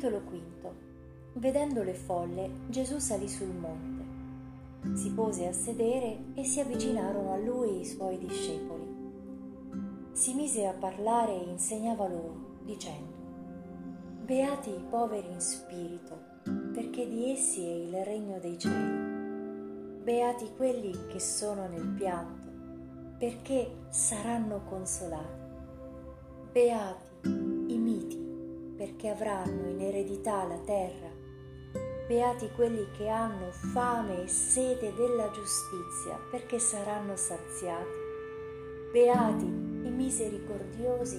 Capitolo V. Vedendo le folle, Gesù salì sul monte. Si pose a sedere e si avvicinarono a lui i suoi discepoli. Si mise a parlare e insegnava loro, dicendo, Beati i poveri in spirito, perché di essi è il regno dei cieli. Beati quelli che sono nel pianto, perché saranno consolati. Beati perché avranno in eredità la terra. Beati quelli che hanno fame e sete della giustizia, perché saranno saziati. Beati i misericordiosi,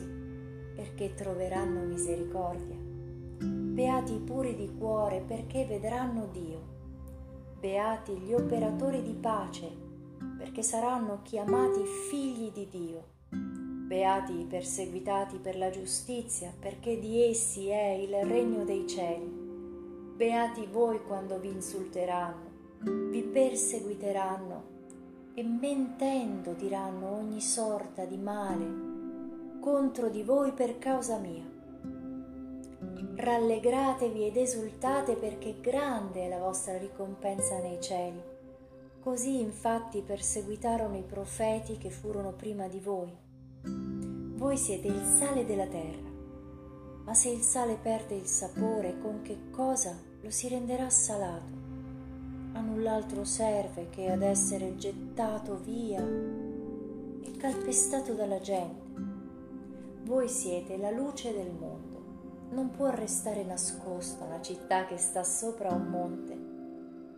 perché troveranno misericordia. Beati i puri di cuore, perché vedranno Dio. Beati gli operatori di pace, perché saranno chiamati figli di Dio. Beati i perseguitati per la giustizia, perché di essi è il regno dei cieli. Beati voi quando vi insulteranno, vi perseguiteranno e mentendo diranno ogni sorta di male contro di voi per causa mia. Rallegratevi ed esultate perché grande è la vostra ricompensa nei cieli. Così infatti perseguitarono i profeti che furono prima di voi. Voi siete il sale della terra, ma se il sale perde il sapore, con che cosa lo si renderà salato? A null'altro serve che ad essere gettato via e calpestato dalla gente. Voi siete la luce del mondo. Non può restare nascosta una città che sta sopra un monte,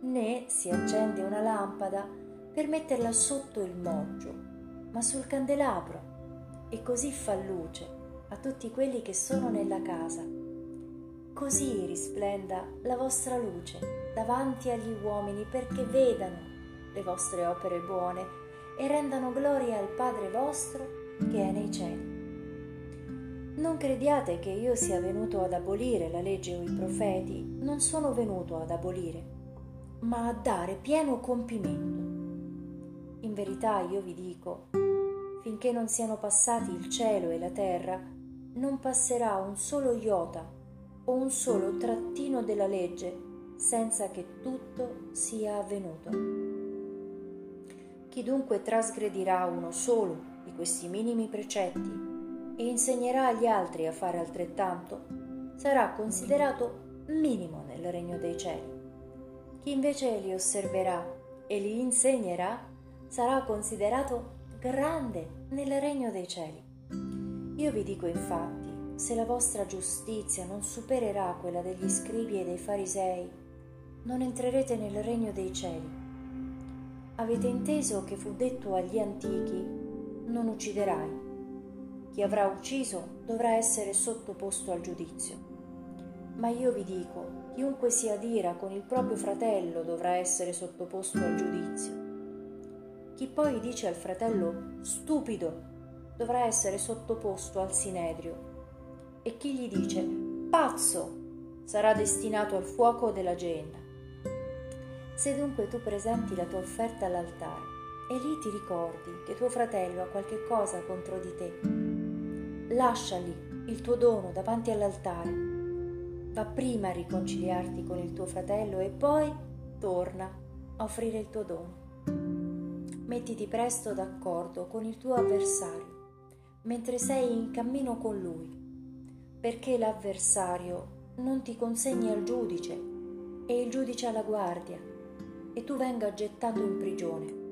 né si accende una lampada per metterla sotto il moggio, ma sul candelabro e così fa luce a tutti quelli che sono nella casa. Così risplenda la vostra luce davanti agli uomini perché vedano le vostre opere buone e rendano gloria al Padre vostro che è nei cieli. Non crediate che io sia venuto ad abolire la legge o i profeti, non sono venuto ad abolire, ma a dare pieno compimento. In verità io vi dico, finché non siano passati il cielo e la terra, non passerà un solo iota o un solo trattino della legge senza che tutto sia avvenuto. Chi dunque trasgredirà uno solo di questi minimi precetti e insegnerà agli altri a fare altrettanto, sarà considerato minimo nel regno dei cieli. Chi invece li osserverà e li insegnerà sarà considerato grande nel regno dei cieli. Io vi dico infatti, se la vostra giustizia non supererà quella degli scribi e dei farisei, non entrerete nel regno dei cieli. Avete inteso che fu detto agli antichi, non ucciderai. Chi avrà ucciso dovrà essere sottoposto al giudizio. Ma io vi dico, chiunque si adira con il proprio fratello dovrà essere sottoposto al giudizio. Chi poi dice al fratello stupido dovrà essere sottoposto al sinedrio e chi gli dice pazzo sarà destinato al fuoco della genna. Se dunque tu presenti la tua offerta all'altare e lì ti ricordi che tuo fratello ha qualche cosa contro di te, lascia lì il tuo dono davanti all'altare. Va prima a riconciliarti con il tuo fratello e poi torna a offrire il tuo dono mettiti presto d'accordo con il tuo avversario mentre sei in cammino con lui, perché l'avversario non ti consegni al giudice e il giudice alla guardia e tu venga gettato in prigione.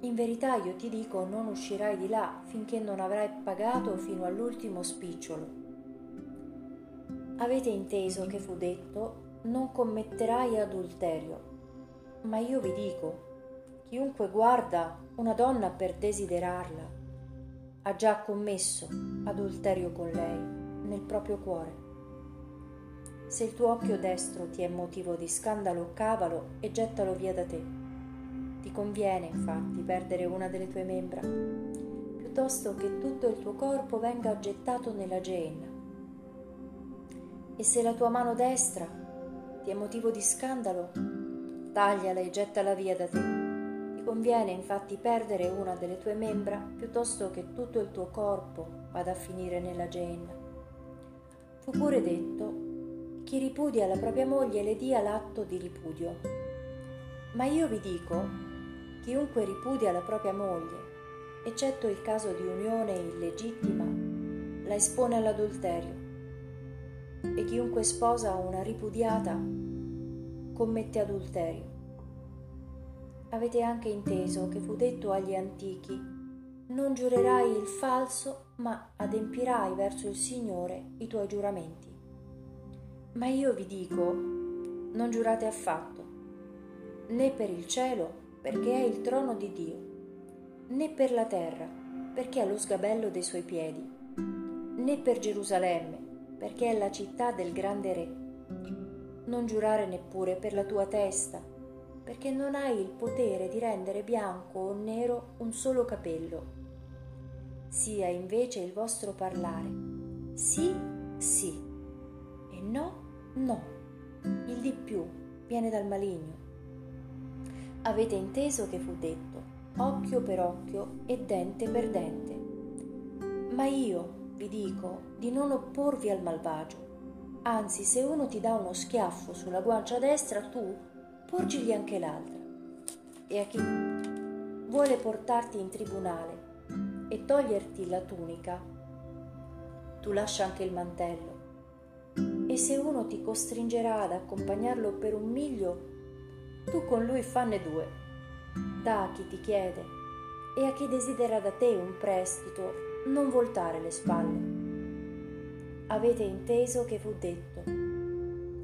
In verità io ti dico non uscirai di là finché non avrai pagato fino all'ultimo spicciolo. Avete inteso che fu detto non commetterai adulterio, ma io vi dico Chiunque guarda una donna per desiderarla ha già commesso adulterio con lei nel proprio cuore. Se il tuo occhio destro ti è motivo di scandalo, cavalo e gettalo via da te. Ti conviene infatti perdere una delle tue membra, piuttosto che tutto il tuo corpo venga gettato nella genna. E se la tua mano destra ti è motivo di scandalo, tagliala e gettala via da te conviene infatti perdere una delle tue membra piuttosto che tutto il tuo corpo vada a finire nella genna. Fu pure detto chi ripudia la propria moglie le dia l'atto di ripudio. Ma io vi dico, chiunque ripudia la propria moglie, eccetto il caso di unione illegittima, la espone all'adulterio. E chiunque sposa una ripudiata commette adulterio. Avete anche inteso che fu detto agli antichi, non giurerai il falso, ma adempirai verso il Signore i tuoi giuramenti. Ma io vi dico, non giurate affatto, né per il cielo, perché è il trono di Dio, né per la terra, perché è lo sgabello dei suoi piedi, né per Gerusalemme, perché è la città del grande re. Non giurare neppure per la tua testa, perché non hai il potere di rendere bianco o nero un solo capello. Sia invece il vostro parlare sì, sì e no, no. Il di più viene dal maligno. Avete inteso che fu detto occhio per occhio e dente per dente. Ma io vi dico di non opporvi al malvagio. Anzi, se uno ti dà uno schiaffo sulla guancia destra, tu porgigli anche l'altra. E a chi vuole portarti in tribunale e toglierti la tunica, tu lascia anche il mantello. E se uno ti costringerà ad accompagnarlo per un miglio, tu con lui fanne due da a chi ti chiede e a chi desidera da te un prestito, non voltare le spalle. Avete inteso che fu detto,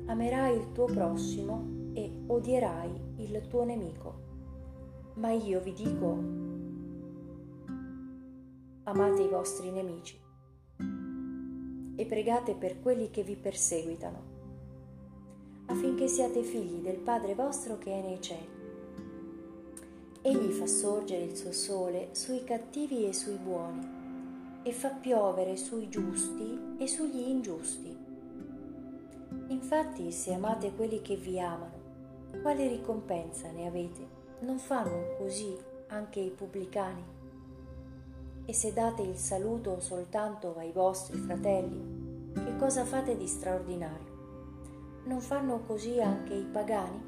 amerai il tuo prossimo e odierai il tuo nemico. Ma io vi dico, amate i vostri nemici e pregate per quelli che vi perseguitano, affinché siate figli del Padre vostro che è nei cieli Egli fa sorgere il suo sole sui cattivi e sui buoni e fa piovere sui giusti e sugli ingiusti. Infatti, se amate quelli che vi amano, quale ricompensa ne avete? Non fanno così anche i pubblicani? E se date il saluto soltanto ai vostri fratelli, che cosa fate di straordinario? Non fanno così anche i pagani?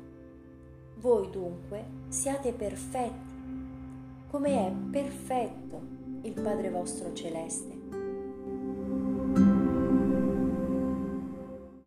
Voi dunque siate perfetti, come è perfetto il Padre vostro celeste.